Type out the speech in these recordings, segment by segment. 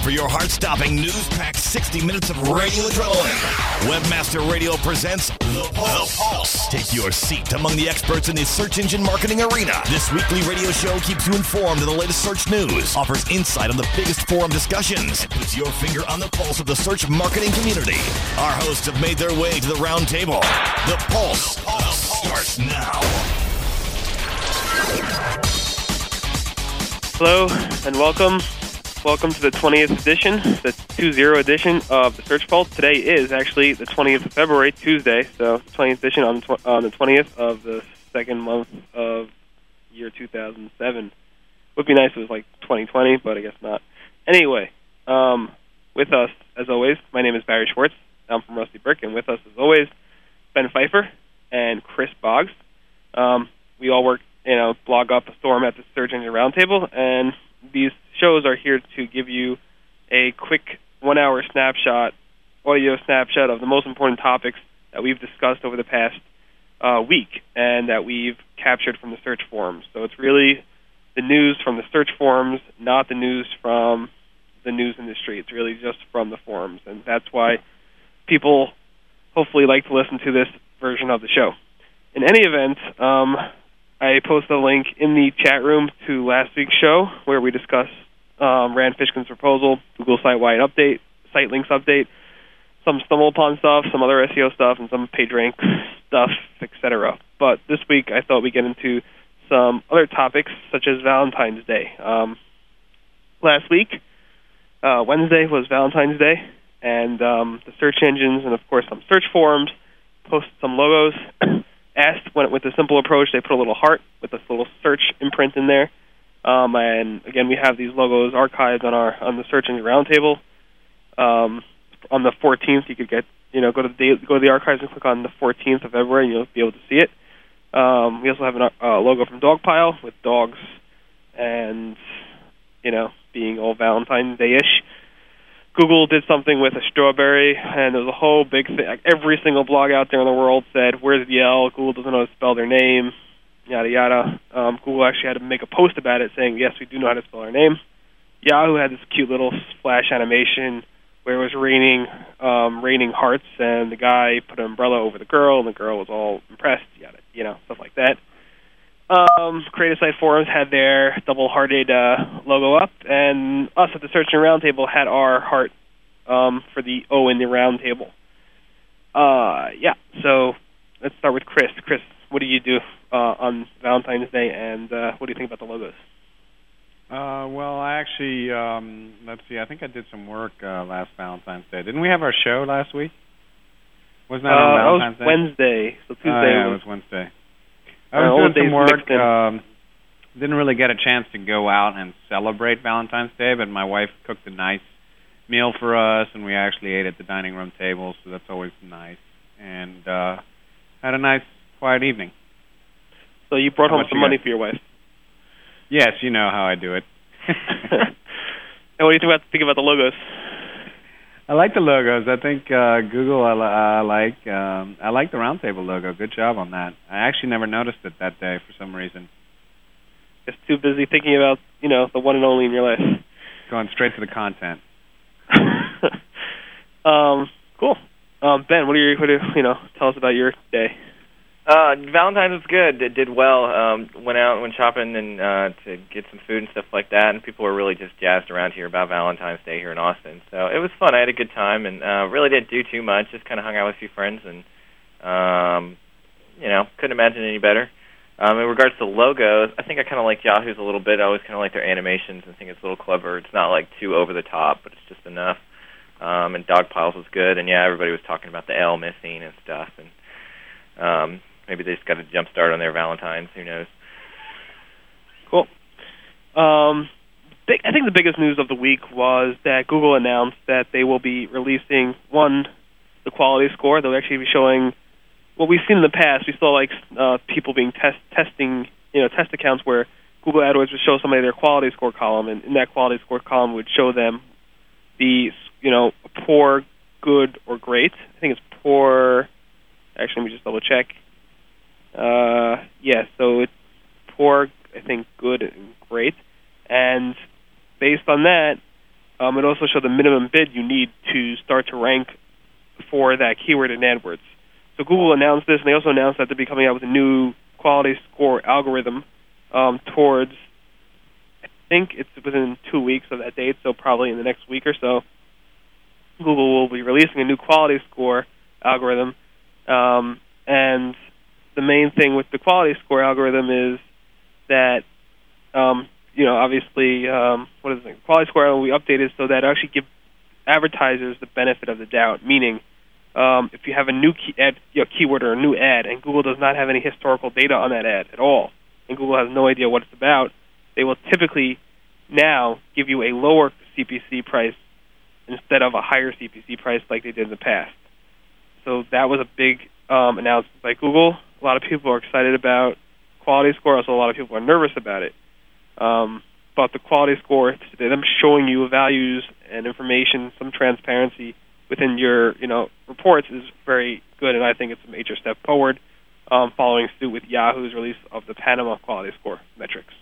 time for your heart-stopping, news-packed 60 minutes of radio adrenaline. Webmaster Radio presents The Pulse. The Pulse. Take your seat among the experts in the search engine marketing arena. This weekly radio show keeps you informed of the latest search news, offers insight on the biggest forum discussions, and puts your finger on the pulse of the search marketing community. Our hosts have made their way to the round table. The Pulse, the Pulse. starts now. Hello and welcome. Welcome to the 20th edition, the 2-0 edition of the Search Pulse. Today is actually the 20th of February, Tuesday, so 20th edition on, tw- on the 20th of the second month of year 2007. Would be nice if it was like 2020, but I guess not. Anyway, um, with us, as always, my name is Barry Schwartz. I'm from RustyBrick, and with us, as always, Ben Pfeiffer and Chris Boggs. Um, we all work you know, blog up a storm at the Search Engine Roundtable, and these shows are here to give you a quick one-hour snapshot, audio snapshot of the most important topics that we've discussed over the past uh, week and that we've captured from the search forums. So it's really the news from the search forums, not the news from the news industry. It's really just from the forums, and that's why people hopefully like to listen to this version of the show. In any event, um, I posted a link in the chat room to last week's show where we discussed um, Rand Fishkin's proposal, Google site-wide update, site links update, some StumbleUpon stuff, some other SEO stuff, and some PageRank stuff, etc. But this week I thought we'd get into some other topics such as Valentine's Day. Um, last week, uh, Wednesday was Valentine's Day, and um, the search engines and of course some search forums posted some logos asked when, with a simple approach, they put a little heart with a little search imprint in there. Um, and again, we have these logos archived on our on the search engine roundtable. Um, on the 14th, you could get you know go to the go to the archives and click on the 14th of February, and you'll be able to see it. Um, we also have a uh, logo from Dogpile with dogs, and you know being all Valentine's Day ish. Google did something with a strawberry, and there was a whole big thing. Like every single blog out there in the world said, "Where's the L?" Google doesn't know how to spell their name, yada yada. Um, Google actually had to make a post about it saying, "Yes, we do know how to spell our name." Yahoo had this cute little splash animation where it was raining, um, raining hearts, and the guy put an umbrella over the girl, and the girl was all impressed, yada, you know, stuff like that. Um, Cre8asite Forums had their double-hearted uh, logo up, and us at the Search Engine Roundtable had our heart um, for the O in the roundtable. Uh, yeah, so let's start with Chris. Chris, what do you do uh, on Valentine's Day, and uh, what do you think about the logos? Uh, well, I actually, um, let's see, I think I did some work uh, last Valentine's Day. Didn't we have our show last week? Wasn't that uh, on Valentine's that was Wednesday, so Tuesday Oh, yeah, was, it was Wednesday. Uh, I all was doing some work. Um, didn't really get a chance to go out and celebrate Valentine's Day, but my wife cooked a nice meal for us, and we actually ate at the dining room table, so that's always nice. And uh, had a nice, quiet evening. so you brought How home some money got? for your wife. Yes, you know how I do it. and what do you think about think about the logos? I like the logos. I think uh, Google. I, I like. Um, I like the roundtable logo. Good job on that. I actually never noticed it that day for some reason. Just too busy thinking about you know the one and only in your life. Going straight to the content. um, cool. Um, ben, what do you what you, you know? Tell us about your day. Uh, Valentine's was good. It did well. Um, went out, went shopping, and uh, to get some food and stuff like that. And people were really just jazzed around here about Valentine's Day here in Austin. So it was fun. I had a good time, and uh, really didn't do too much. Just kind of hung out with a few friends, and um, you know, couldn't imagine any better. Um, in regards to logos, I think I kind of like Yahoo's a little bit. I always kind of like their animations and think it's a little clever. It's not like too over the top, but it's just enough. Um, and Dogpiles was good, and yeah, everybody was talking about the L missing and stuff, and um, maybe they just got a jump start on their Valentines. Who knows? Cool. Um, big, I think the biggest news of the week was that Google announced that they will be releasing one, the quality score. They'll actually be showing what we've seen in the past. We saw like uh, people being test testing, you know, test accounts where Google AdWords would show somebody their quality score column, and in that quality score column would show them the, you know, poor, good, or great. I think it's poor. Actually, let me just double check. Uh, yeah, so it's poor, I think good and great. And based on that, Um, it also showed the minimum bid you need to start to rank for that keyword in AdWords. So Google announced this, and they also announced that they'll be coming out with a new quality score algorithm um, towards, I think it's within two weeks of that date, so probably in the next week or so. Google will be releasing a new quality score algorithm, um, and the main thing with the quality score algorithm is that um, you know obviously um, what is it? Quality score will be updated so that actually give advertisers the benefit of the doubt, meaning um, if you have a new key ad, you know, keyword or a new ad, and Google does not have any historical data on that ad at all, and Google has no idea what it's about, they will typically now give you a lower CPC price instead of a higher CPC price like they did in the past. So that was a big um, announcement by Google. A lot of people are excited about quality score. Also, a lot of people are nervous about it. Um, but the quality score, them showing you values and information, some transparency within your you know reports is very good, and I think it's a major step forward. Um, following suit with Yahoo's release of the Panama quality score metrics.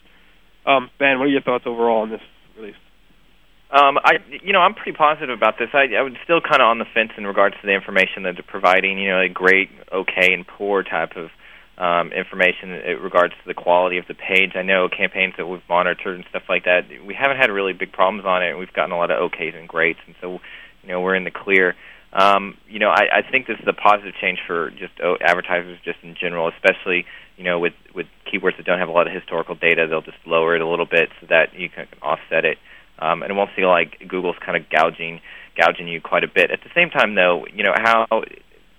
Um, ben, what are your thoughts overall on this release? Um, I, you know, I'm pretty positive about this. I, I was still kind of on the fence in regards to the information that they're providing. You know, a great, okay, and poor type of um, information in regards to the quality of the page. I know campaigns that we've monitored and stuff like that. We haven't had really big problems on it. We've gotten a lot of okays and greats, and so you know we're in the clear. Um, you know, I, I think this is a positive change for just advertisers, just in general, especially you know with with keywords that don't have a lot of historical data. They'll just lower it a little bit so that you can offset it, um, and it won't feel like Google's kind of gouging gouging you quite a bit. At the same time, though, you know how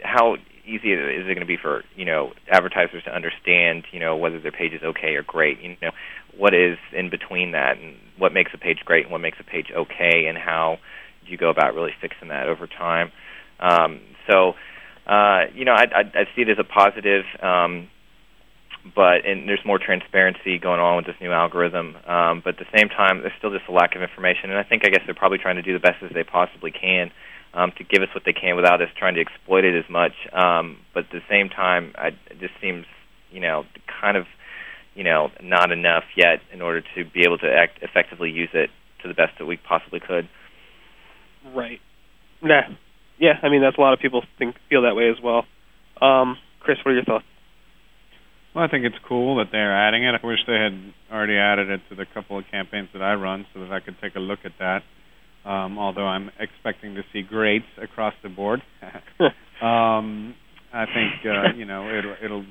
how easy is it going to be for you know advertisers to understand you know whether their page is okay or great you know what is in between that and what makes a page great and what makes a page okay and how do you go about really fixing that over time. Um, so, uh, you know, I, I, I see it as a positive, um, but and there's more transparency going on with this new algorithm. Um, but at the same time, there's still just a lack of information, and I think I guess they're probably trying to do the best as they possibly can um, to give us what they can without us trying to exploit it as much. Um, but at the same time, I, it just seems, you know, kind of, you know, not enough yet in order to be able to act effectively use it to the best that we possibly could. Right. Nah. Yeah, I mean that's a lot of people think feel that way as well. Um, Chris, what are your thoughts? Well, I think it's cool that they're adding it. I wish they had already added it to the couple of campaigns that I run so that I could take a look at that. Um, although I'm expecting to see grades across the board. um, I think uh, you know it'll, it'll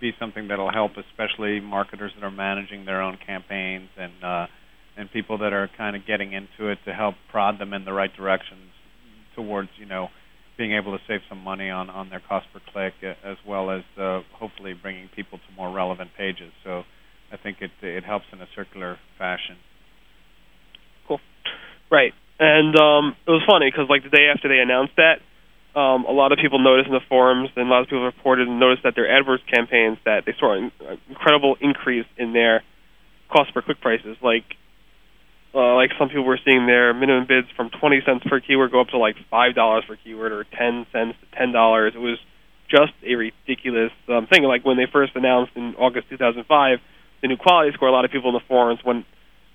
be something that'll help, especially marketers that are managing their own campaigns and uh, and people that are kind of getting into it to help prod them in the right directions towards you know being able to save some money on on their cost per click as well as uh, hopefully bringing people to more relevant pages. So I think it it helps in a circular fashion. Cool, right? And um, it was funny because like the day after they announced that, um, a lot of people noticed in the forums and a lot of people reported and noticed that their AdWords campaigns that they saw an incredible increase in their cost per click prices. Like uh, like some people were seeing their minimum bids from 20 cents per keyword go up to like five dollars per keyword or 10 cents to 10 dollars. It was just a ridiculous um, thing. Like when they first announced in August 2005 the new quality score, a lot of people in the forums went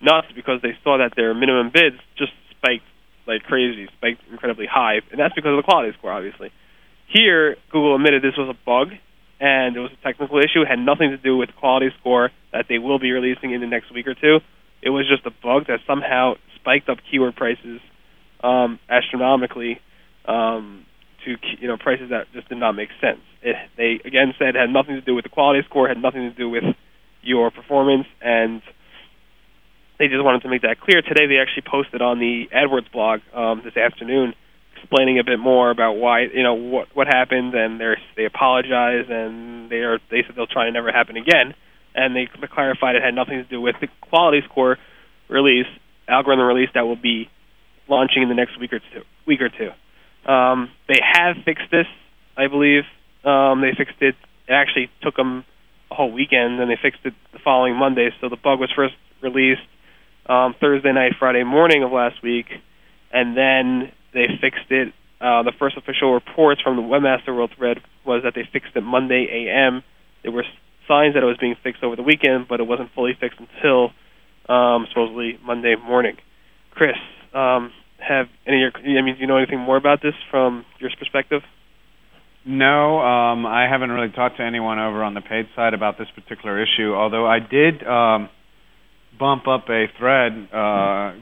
nuts because they saw that their minimum bids just spiked like crazy, spiked incredibly high, and that's because of the quality score, obviously. Here, Google admitted this was a bug and it was a technical issue. It had nothing to do with quality score that they will be releasing in the next week or two. It was just a bug that somehow spiked up keyword prices um, astronomically um, to you know prices that just did not make sense. It, they again said had nothing to do with the quality score, had nothing to do with your performance, and they just wanted to make that clear. Today, they actually posted on the AdWords blog um, this afternoon, explaining a bit more about why you know what what happened, and they they apologize, and they are they said they'll try to never happen again and they clarified it had nothing to do with the quality score release, algorithm release that will be launching in the next week or two. Week or two. Um, they have fixed this, I believe. Um, they fixed it. It actually took them a whole weekend, and they fixed it the following Monday. So the bug was first released um, Thursday night, Friday morning of last week, and then they fixed it. Uh, the first official reports from the WebmasterWorld thread was that they fixed it Monday a.m. There were signs that it was being fixed over the weekend, but it wasn't fully fixed until um, supposedly Monday morning. Chris, um, have any? I mean, do you know anything more about this from your perspective? No, um, I haven't really talked to anyone over on the paid side about this particular issue. Although I did um, bump up a thread uh,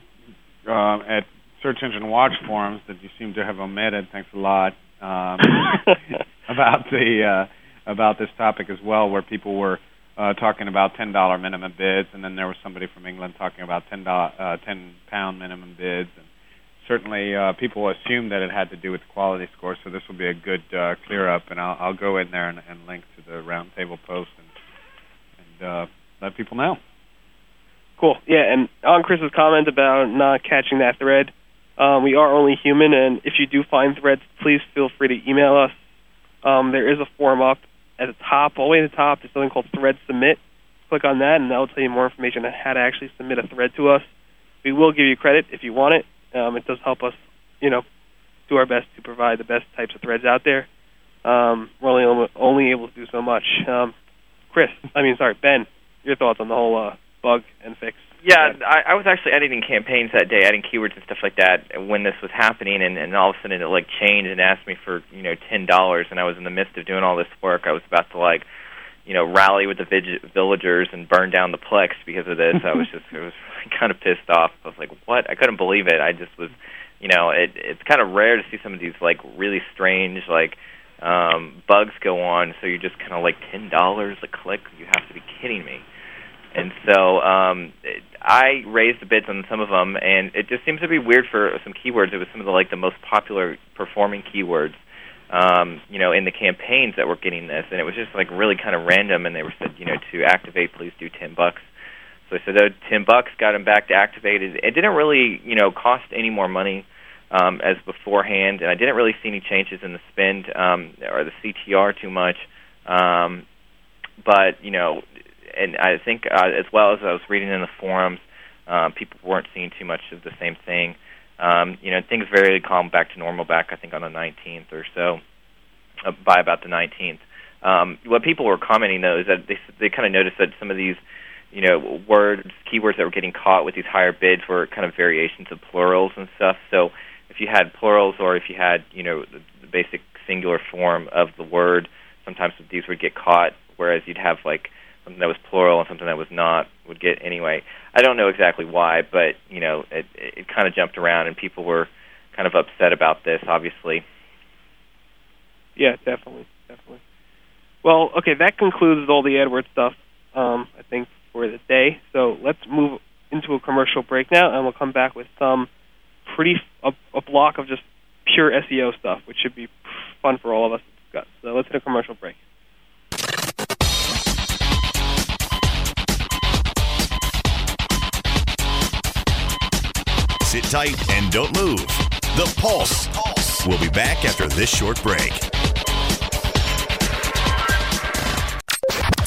uh, at Search Engine Watch forums that you seem to have omitted. Thanks a lot um, about the uh, about this topic as well, where people were uh, talking about ten dollar minimum bids, and then there was somebody from England talking about ten uh, ten pound minimum bids, and certainly uh, people assumed that it had to do with quality score. So this will be a good uh, clear up, and I'll, I'll go in there and, and link to the roundtable post and and uh, let people know. Cool. Yeah, and on Chris's comment about not catching that thread, um, we are only human, and if you do find threads, please feel free to email us. Um, there is a form up at the top, all the way at the top. There's something called Thread Submit. Click on that, and that will tell you more information on how to actually submit a thread to us. We will give you credit if you want it. Um, it does help us, you know, do our best to provide the best types of threads out there. Um, we're only only able to do so much. Um, Chris, I mean, sorry, Ben, your thoughts on the whole uh, bug and fix? Yeah, I, I was actually editing campaigns that day, adding keywords and stuff like that when this was happening, and, and all of a sudden it like changed and asked me for you know ten dollars, and I was in the midst of doing all this work. I was about to like, you know, rally with the vig- villagers and burn down the plex because of this. I was just, I was kind of pissed off. I was like, what? I couldn't believe it. I just was, you know, it, it's kind of rare to see some of these like really strange like um bugs go on. So you're just kind of like ten dollars a click. You have to be kidding me. And so um, I raised the bids on some of them, and it just seems to be weird for some keywords. It was some of the like the most popular performing keywords, um, you know, in the campaigns that were getting this, and it was just like really kind of random. And they were said, you know, to activate, please do ten bucks. So I said, oh, ten bucks, got them back to activated. It didn't really, you know, cost any more money um, as beforehand, and I didn't really see any changes in the spend um, or the CTR too much. Um, but you know, and I think uh, as well as I was reading in the forums, uh, people weren't seeing too much of the same thing. Um, you know, things very calm back to normal back I think on the 19th or so, uh, by about the 19th. Um, what people were commenting though is that they they kind of noticed that some of these you know words keywords that were getting caught with these higher bids were kind of variations of plurals and stuff. So if you had plurals or if you had you know the, the basic singular form of the word, sometimes these would get caught. Whereas you'd have like something that was plural and something that was not would get anyway. I don't know exactly why, but you know, it it kind of jumped around and people were kind of upset about this, obviously. Yeah, definitely, definitely. Well, okay, that concludes all the AdWords stuff. Um, I think for the day. So let's move into a commercial break now, and we'll come back with some pretty a, a block of just pure SEO stuff, which should be fun for all of us to discuss. So let's hit a commercial break. Sit tight and don't move. The Pulse. Pulse. We'll be back after this short break.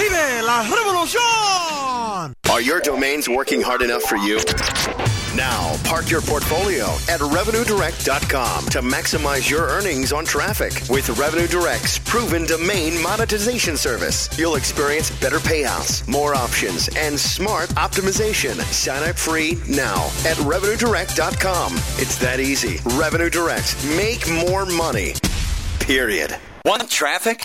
¡Vive la revolución! Are your domains working hard enough for you? Now, park your portfolio at RevenueDirect.com to maximize your earnings on traffic. With Revenue Direct's proven domain monetization service, you'll experience better payouts, more options, and smart optimization. Sign up free now at RevenueDirect.com. It's that easy. Revenue Direct. Make more money. Period. Want traffic?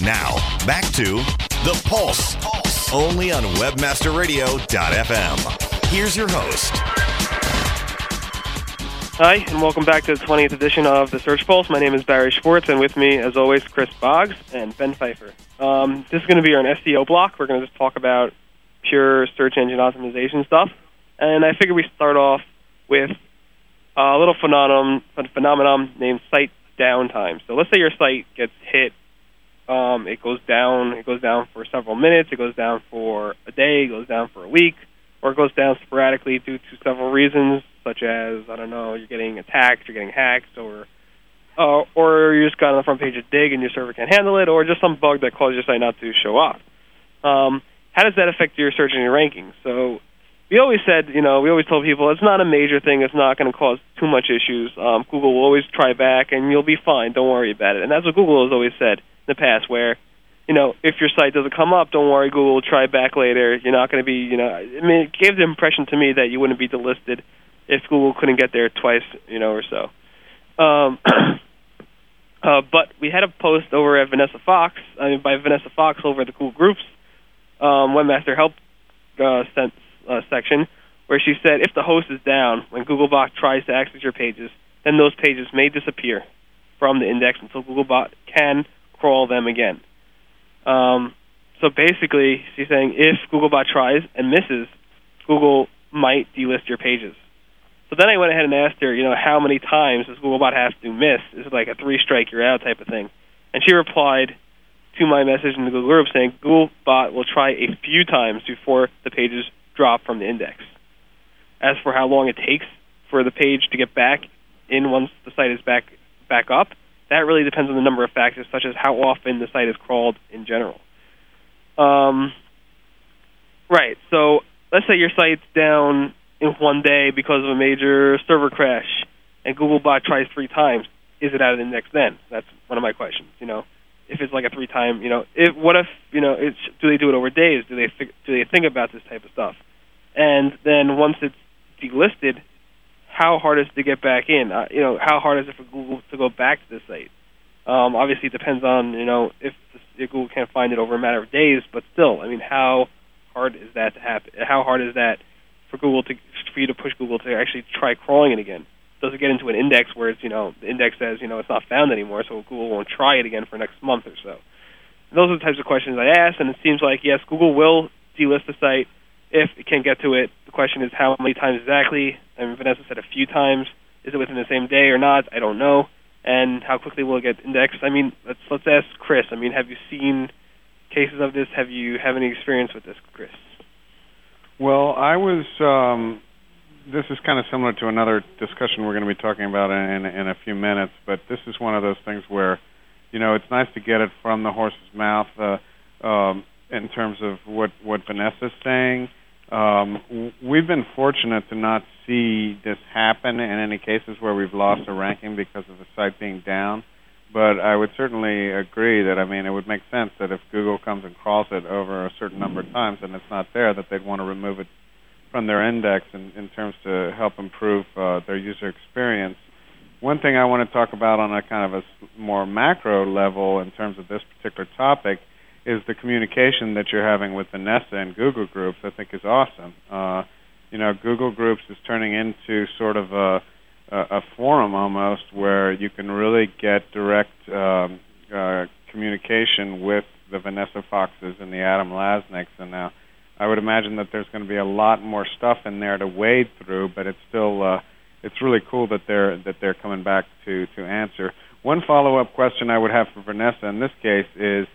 Now, back to The Pulse, Pulse. only on WebmasterRadio.fm. Here's your host. Hi, and welcome back to the 20th edition of the Search Pulse. My name is Barry Schwartz, and with me, as always, Chris Boggs and Ben Pfeiffer. Um, this is going to be our SEO block. We're going to just talk about pure search engine optimization stuff. And I figure we start off with a little phenomenon, phenomenon named site downtime. So let's say your site gets hit. Um, it goes down. It goes down for several minutes. It goes down for a day. It goes down for a week, or it goes down sporadically due to several reasons, such as I don't know, you're getting attacked, you're getting hacked, or uh, or you just got on the front page of Digg and your server can't handle it, or just some bug that caused your site not to show up. Um, how does that affect your search engine rankings? So we always said, you know, we always told people it's not a major thing. It's not going to cause too much issues. Um, Google will always try back, and you'll be fine. Don't worry about it. And that's what Google has always said in the past, where, you know, if your site doesn't come up, don't worry. Google will try back later. You're not going to be, you know, I mean, it gave the impression to me that you wouldn't be delisted if Google couldn't get there twice, you know, or so. Um, uh, but we had a post over at Vanessa Fox, I mean, by Vanessa Fox over at the Google Groups um, Webmaster Help uh, sent uh, section where she said if the host is down when Googlebot tries to access your pages, then those pages may disappear from the index until Googlebot can crawl them again. Um, so basically, she's saying if Googlebot tries and misses, Google might delist your pages. So then I went ahead and asked her, you know, how many times does Googlebot have to miss? Is it like a three strike you're out type of thing? And she replied to my message in the Google group saying Googlebot will try a few times before the pages drop from the index. As for how long it takes for the page to get back in once the site is back back up, that really depends on the number of factors, such as how often the site is crawled in general. Um, right. So let's say your site's down in one day because of a major server crash, and Googlebot tries three times. Is it out of the index then? That's one of my questions. You know, if it's like a three time, you know, if what if you know, it's do they do it over days? Do they do they think about this type of stuff? And then once it's delisted, how hard is it to get back in? Uh, you know, how hard is it for Google to go back to the site? Um, obviously, it depends on you know if, if Google can't find it over a matter of days, but still, I mean, how hard is that to happen? How hard is that for Google to for you to push Google to actually try crawling it again? does it get into an index where it's you know the index says you know it's not found anymore, so Google won't try it again for next month or so. those are the types of questions I ask, and it seems like yes, Google will delist the site if it can't get to it. The question is how many times exactly. I mean, Vanessa said a few times. Is it within the same day or not? I don't know. And how quickly will it get indexed? I mean, let's let's ask Chris. I mean, have you seen cases of this? Have you have any experience with this, Chris? Well, I was um, this is kind of similar to another discussion we're going to be talking about in, in, in a few minutes, but this is one of those things where, you know, it's nice to get it from the horse's mouth uh, um, in terms of what what Vanessa's saying. Um, we've been fortunate to not see this happen in any cases where we've lost a ranking because of the site being down. But I would certainly agree that I mean it would make sense that if Google comes and crawls it over a certain number of times and it's not there, that they'd want to remove it from their index in, in terms to help improve uh, their user experience. One thing I want to talk about on a kind of a more macro level in terms of this particular topic is the communication that you're having with Vanessa and Google Groups. I think is awesome. Uh, you know, Google Groups is turning into sort of a a, forum almost where you can really get direct um, uh, communication with the Vanessa Foxes and the Adam Lasniks and now I would imagine that there's going to be a lot more stuff in there to wade through, but it's still uh, it's really cool that they're that they're coming back to to answer. One follow-up question I would have for Vanessa in this case is,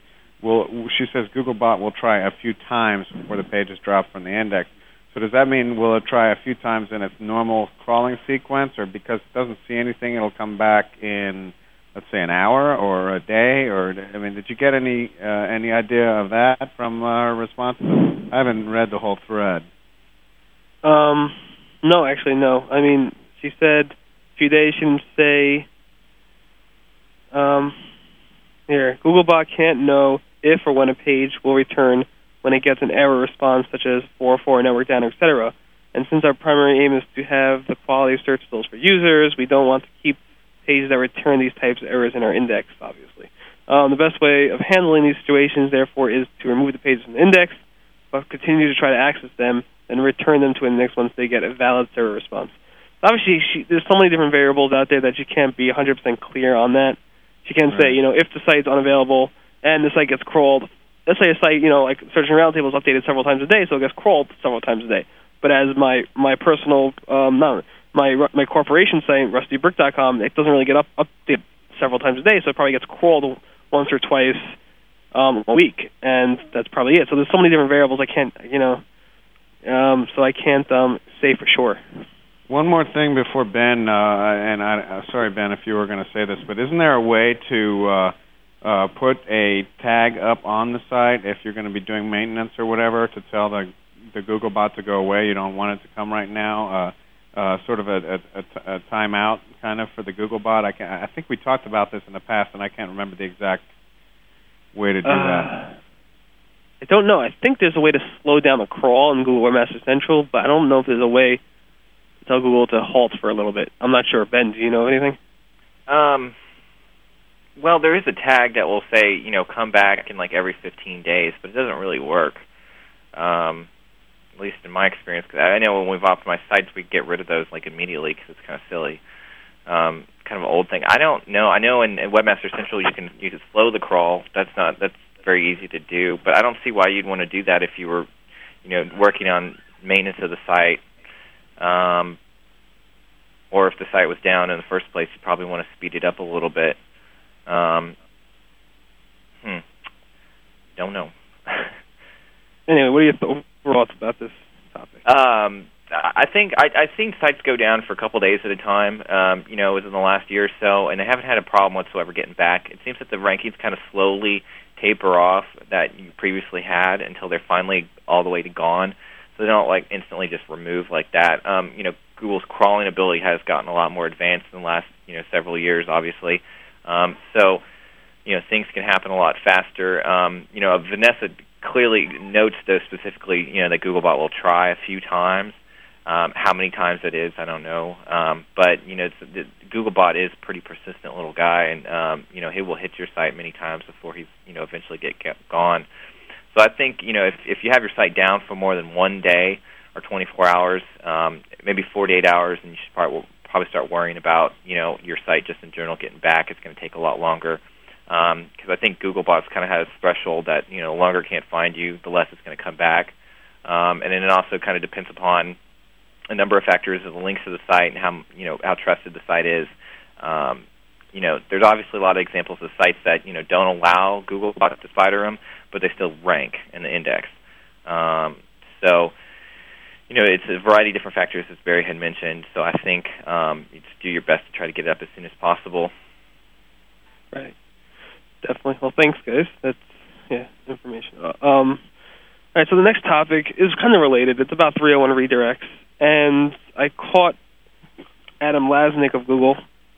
will she says Googlebot will try a few times before the page is dropped from the index. So does that mean will it try a few times in its normal crawling sequence, or because it doesn't see anything, it'll come back in let's say an hour or a day or I mean did you get any uh, any idea of that from our her response? I haven't read the whole thread. Um no, actually no. I mean, she said a few days she didn't say um here, Googlebot can't know if or when a page will return when it gets an error response such as 404 network down, etc. And since our primary aim is to have the quality of search results for users, we don't want to keep pages that return these types of errors in our index, obviously. Um, the best way of handling these situations, therefore, is to remove the pages from the index, but continue to try to access them and return them to index once they get a valid server response. Obviously, she, there's so many different variables out there that you can't be 100% clear on that. She can say, you know, if the site's unavailable and the site gets crawled, let's say a site, you know, like Search Engine Roundtable is updated several times a day, so it gets crawled several times a day. But as my my personal, um, my my corporation site, RustyBrick.com, it doesn't really get up updated several times a day, so it probably gets crawled once or twice um, a week, and that's probably it. So there's so many different variables I can't, you know, um, so I can't um, say for sure. One more thing before Ben, uh, and I, uh, sorry Ben if you were going to say this, but isn't there a way to uh, uh, put a tag up on the site if you're going to be doing maintenance or whatever to tell the the Googlebot to go away? You don't want it to come right now. Uh, uh, sort of a, a, a, a timeout kind of for the Googlebot. I can I think we talked about this in the past, and I can't remember the exact way to do Uh, that. I don't know. I think there's a way to slow down the crawl in Google Webmaster Central, but I don't know if there's a way to tell Google to halt for a little bit. I'm not sure. Ben, do you know anything? Um, well, there is a tag that will say, you know, come back in like every 15 days, but it doesn't really work. Um, at least in my experience, 'cause I know when we've optimized sites, we get rid of those like immediately because it's kind of silly. Um, kind of an old thing. I don't know. I know in, in Webmaster Central you can you can slow the crawl. That's not that's very easy to do, but I don't see why you'd want to do that if you were, you know, working on maintenance of the site. Um, or if the site was down in the first place, you probably want to speed it up a little bit. Um, hmm. Don't know. Anyway, what are your th- thoughts about this topic? Um, I think I, I've seen sites go down for a couple days at a time. Um, you know, within the last year or so, and they haven't had a problem whatsoever getting back. It seems that the rankings kind of slowly taper off that you previously had until they're finally all the way to gone. So they don't like instantly just remove like that. Um, you know, Google's crawling ability has gotten a lot more advanced in the last you know several years, obviously. Um, so you know things can happen a lot faster. Um, you know, Vanessa clearly notes though specifically you know that Googlebot will try a few times. Um, how many times it is, I don't know. Um, but you know, it's, the Googlebot is a pretty persistent little guy, and um, you know he will hit your site many times before he's you know eventually get, get gone. So I think you know if if you have your site down for more than one day or 24 hours, um, maybe 48 hours, and you should probably probably start worrying about you know your site just in general getting back. It's going to take a lot longer because I think Googlebot's kind of has a threshold that you know longer can't find you, the less it's going to come back. Um, and then it also kind of depends upon a number of factors of the links to the site and how you know how trusted the site is. Um, you know, there's obviously a lot of examples of sites that you know don't allow Googlebot to spider them, but they still rank in the index. Um, so, you know, it's a variety of different factors, as Barry had mentioned. So I think um, you just do your best to try to get it up as soon as possible. Right. Definitely. Well, thanks, guys. That's yeah information. Um, all right. So the next topic is kind of related. It's about 301 redirects, and I caught Adam Lasnik of Google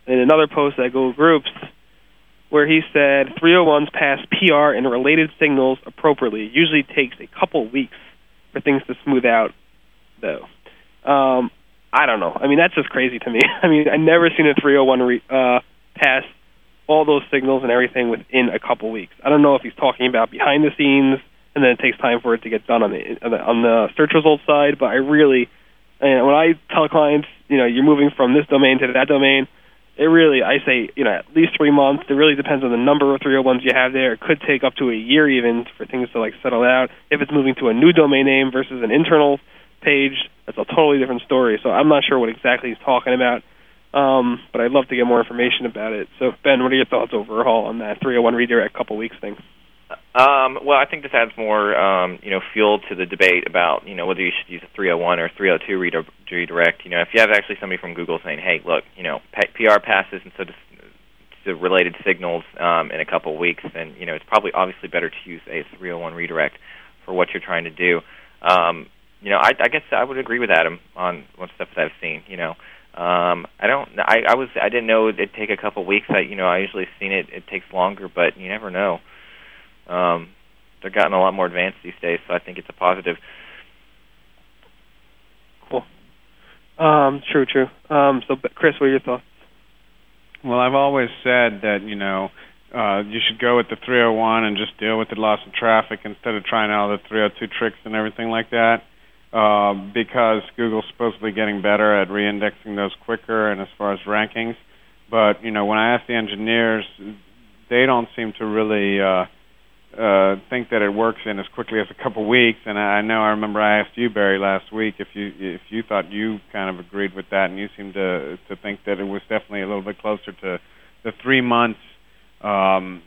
in another post at Google Groups where he said 301s pass PR and related signals appropriately. It usually takes a couple weeks for things to smooth out, though. Um, I don't know. I mean, that's just crazy to me. I mean, I've never seen a 301 re- uh, pass all those signals and everything within a couple weeks. I don't know if he's talking about behind the scenes, and then it takes time for it to get done on the on the, search results side. But I really, and when I tell clients, you know, you're moving from this domain to that domain, it really, I say, you know, at least three months. It really depends on the number of 301s you have there. It could take up to a year even for things to like settle out. If it's moving to a new domain name versus an internal page, that's a totally different story. So I'm not sure what exactly he's talking about. Um, but I'd love to get more information about it. So, Ben, what are your thoughts overall on that 301 redirect couple weeks thing? Um, well, I think this adds more, um, you know, fuel to the debate about, you know, whether you should use a 301 or 302 redi- redirect. You know, if you have actually somebody from Google saying, "Hey, look, you know, PR passes and so does the related signals um, in a couple of weeks," then you know it's probably obviously better to use a 301 redirect for what you're trying to do. Um, you know, I, I guess I would agree with Adam on what stuff that I've seen. You know, um, I don't. I, I was. I didn't know it'd take a couple weeks. I, you know, I usually seen it. It takes longer, but you never know. Um, they're gotten a lot more advanced these days, so I think it's a positive. Cool. Um, true, true. Um, so, Chris, what are your thoughts? Well, I've always said that you know uh, you should go with the 301 and just deal with the loss of traffic instead of trying all the 302 tricks and everything like that. Uh, because Google's supposedly getting better at reindexing those quicker and as far as rankings. But you know, when I ask the engineers, they don't seem to really uh, uh, think that it works in as quickly as a couple weeks. And I know I remember I asked you, Barry, last week if you if you thought you kind of agreed with that, and you seemed to to think that it was definitely a little bit closer to the three months um,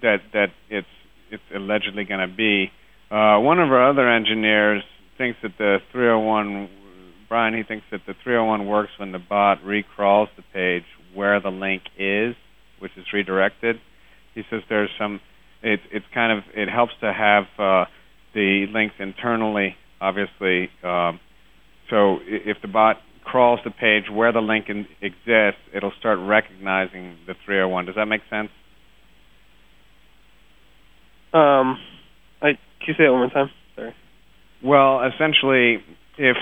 that that it's it's allegedly going to be. Uh, one of our other engineers thinks that the 301 Brian he thinks that the 301 works when the bot recrawls the page where the link is, which is redirected. He says there's some it it's kind of it helps to have uh, the links internally, obviously. Um, so if the bot crawls the page where the link in, exists, it'll start recognizing the 301. Does that make sense? Um, I can you say it one more time? Well, essentially, if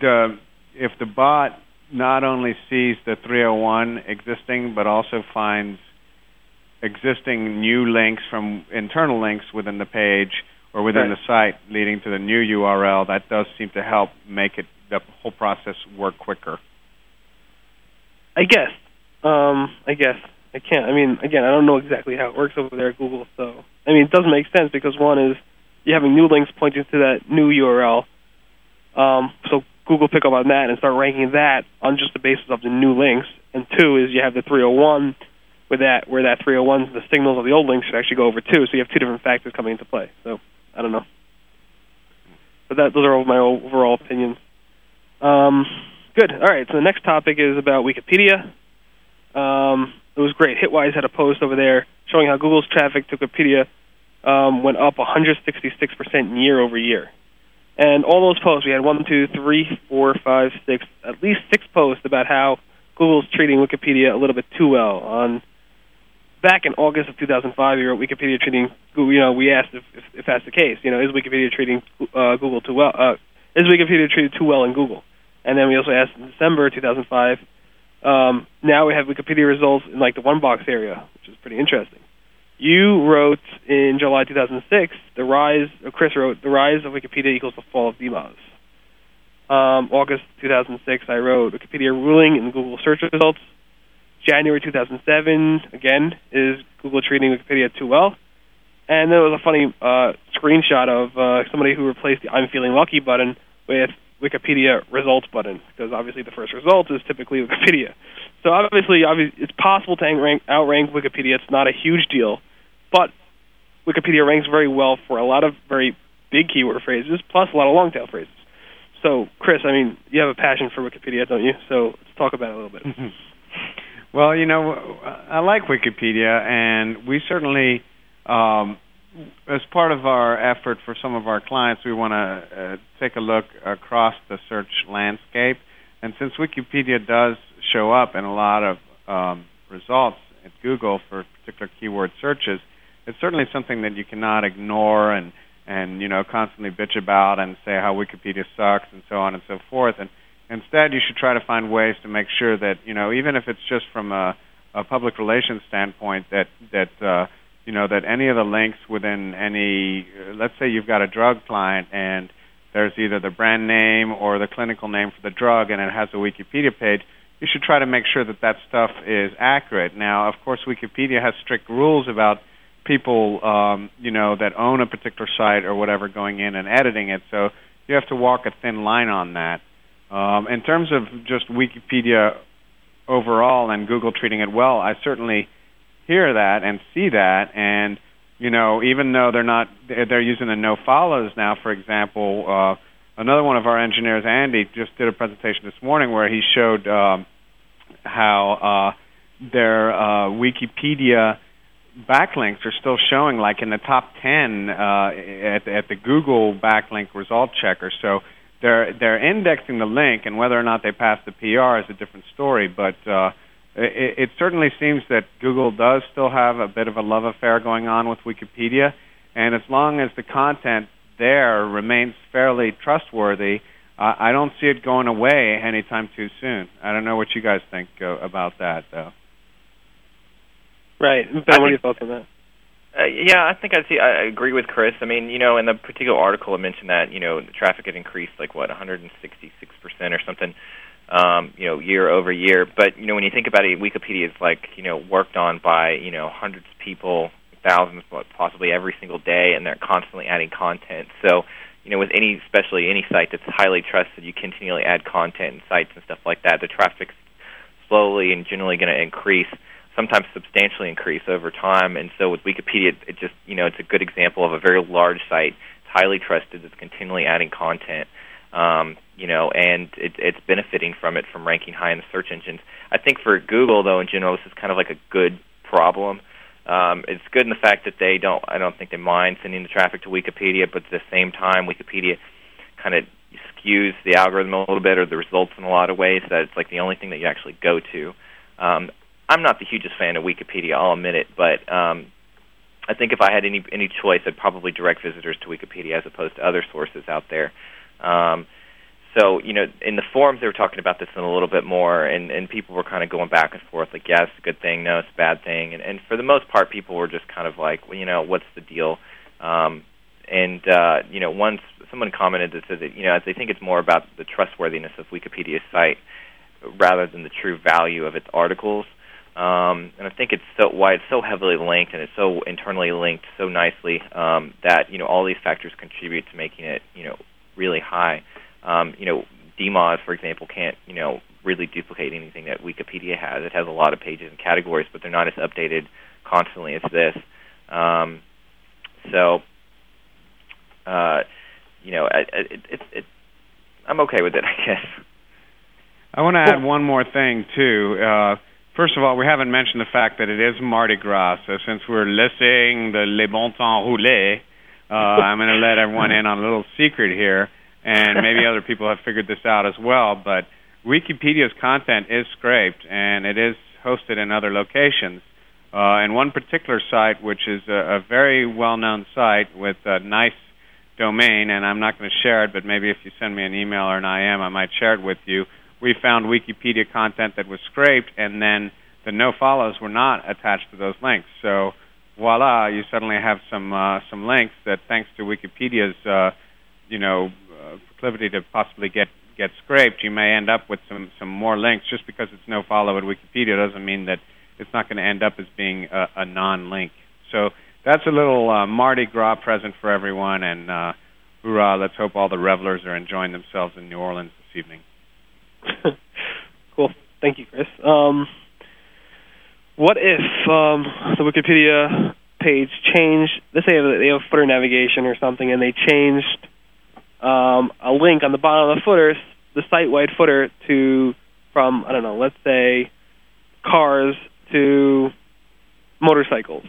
the if the bot not only sees the 301 existing, but also finds existing new links from internal links within the page or within right. the site leading to the new URL, that does seem to help make it the whole process work quicker. I guess. Um, I guess. I can't. I mean, again, I don't know exactly how it works over there at Google. So, I mean, it does make sense because one is you're having new links pointing to that new URL. Um, so Google pick up on that and start ranking that on just the basis of the new links. And two is you have the 301 with that where that 301 the signals of the old links should actually go over too. So you have two different factors coming into play. So I don't know. But that those are all my overall opinions. Um, good. All right. So the next topic is about Wikipedia. Um, it was great. Hitwise had a post over there showing how Google's traffic to Wikipedia um, went up 166% year over year. And all those posts, we had one, two, three, four, five, six, at least six posts about how Google's treating Wikipedia a little bit too well. On back in August of 2005, we wrote Wikipedia treating Google. You know, we asked if, if, if that's the case. You know, is Wikipedia treating uh, Google too well? Uh, is Wikipedia treated too well in Google? And then we also asked in December 2005. Um, now we have Wikipedia results in like the one box area, which is pretty interesting. You wrote in July 2006 the rise. Chris wrote the rise of Wikipedia equals the fall of DMOZ. Um, August 2006, I wrote Wikipedia ruling in Google search results. January 2007, again, is Google treating Wikipedia too well? And there was a funny uh, screenshot of uh, somebody who replaced the I'm feeling lucky button with Wikipedia results button, because obviously the first result is typically Wikipedia. So obviously, it's possible to outrank, outrank Wikipedia. It's not a huge deal, but Wikipedia ranks very well for a lot of very big keyword phrases, plus a lot of long tail phrases. So, Chris, I mean, you have a passion for Wikipedia, don't you? So let's talk about it a little bit. well, you know, I like Wikipedia, and we certainly, um, as part of our effort for some of our clients, we want to uh, take a look across the search landscape. And since Wikipedia does show up in a lot of um, results at Google for particular keyword searches, it's certainly something that you cannot ignore and and you know constantly bitch about and say how Wikipedia sucks and so on and so forth. And instead, you should try to find ways to make sure that you know even if it's just from a, a public relations standpoint that that uh, you know that any of the links within any let's say you've got a drug client and there's either the brand name or the clinical name for the drug and it has a Wikipedia page you should try to make sure that that stuff is accurate now of course Wikipedia has strict rules about people um, you know that own a particular site or whatever going in and editing it. So you have to walk a thin line on that. Um, in terms of just Wikipedia overall and Google treating it well, I certainly hear that and see that. And you know, even though they're not they're using the no follows now, for example. Uh, another one of our engineers, Andy, just did a presentation this morning where he showed um, how uh, their uh, Wikipedia backlinks are still showing like in the top 10 uh, at, at the Google backlink result checker. So they're they're indexing the link, and whether or not they pass the PR is a different story. But uh, it, it certainly seems that Google does still have a bit of a love affair going on with Wikipedia, and as long as the content there remains fairly trustworthy. Uh, I don't see it going away anytime too soon. I don't know what you guys think uh, about that, though. Right. Ben, what are your thoughts on that? Uh, yeah, I think I see. I agree with Chris. I mean, you know, in the particular article, it mentioned that you know the traffic had increased like what 166 percent or something, um, you know, year over year. But you know, when you think about it, Wikipedia is like you know worked on by you know hundreds of people, thousands, possibly every single day, and they're constantly adding content. So, you know, with any, especially any site that's highly trusted, you continually add content and sites and stuff like that. The traffic's slowly and generally going to increase sometimes substantially increase over time. And so with Wikipedia, it just you know it's a good example of a very large site. It's highly trusted. It's continually adding content. Um, you know, and it, it's benefiting from it from ranking high in the search engines. I think for Google, though, in general, this is kind of like a good problem. Um, it's good in the fact that they don't. I don't think they mind sending the traffic to Wikipedia, but at the same time, Wikipedia kind of skews the algorithm a little bit or the results in a lot of ways. That it's like the only thing that you actually go to. Um, I'm not the hugest fan of Wikipedia. I'll admit it, but um, I think if I had any any choice, I'd probably direct visitors to Wikipedia as opposed to other sources out there. Um, so you know, in the forums they were talking about this in a little bit more, and and people were kind of going back and forth, like, yeah, it's a good thing, no, it's a bad thing, and and for the most part, people were just kind of like, well, you know, what's the deal? Um, and uh, you know, once someone commented that said that you know, they think it's more about the trustworthiness of Wikipedia's site rather than the true value of its articles. Um, and I think it's so why it's so heavily linked and it's so internally linked so nicely um, that you know all these factors contribute to making it you know really high. Um, you know, DMOZ, for example, can't you know really duplicate anything that Wikipedia has. It has a lot of pages and categories, but they're not as updated constantly as this. Um, so, uh, you know, it, it, it, it, I'm okay with it, I guess. I want to add one more thing too. Uh, First of all, we haven't mentioned the fact that it is Mardi Gras. So since we're listing the Les Bon Temps Roulés, uh, I'm going to let everyone in on a little secret here, and maybe other people have figured this out as well. But Wikipedia's content is scraped, and it is hosted in other locations. Uh, and one particular site, which is a, a very well-known site with a nice domain, and I'm not going to share it, but maybe if you send me an email or an IM, I might share it with you we found Wikipedia content that was scraped, and then the no follows were not attached to those links. So voila, you suddenly have some uh, some links that, thanks to Wikipedia's uh, you know uh, proclivity to possibly get get scraped, you may end up with some some more links. Just because it's no follow at Wikipedia doesn't mean that it's not going to end up as being a, a non-link. So that's a little uh, Mardi Gras present for everyone, and uh, hoorah! Let's hope all the revelers are enjoying themselves in New Orleans this evening. cool. Thank you, Chris. Um, what if um, the Wikipedia page changed? Let's say they have footer navigation or something, and they changed um, a link on the bottom of the footer, the site-wide footer, to from I don't know, let's say cars to motorcycles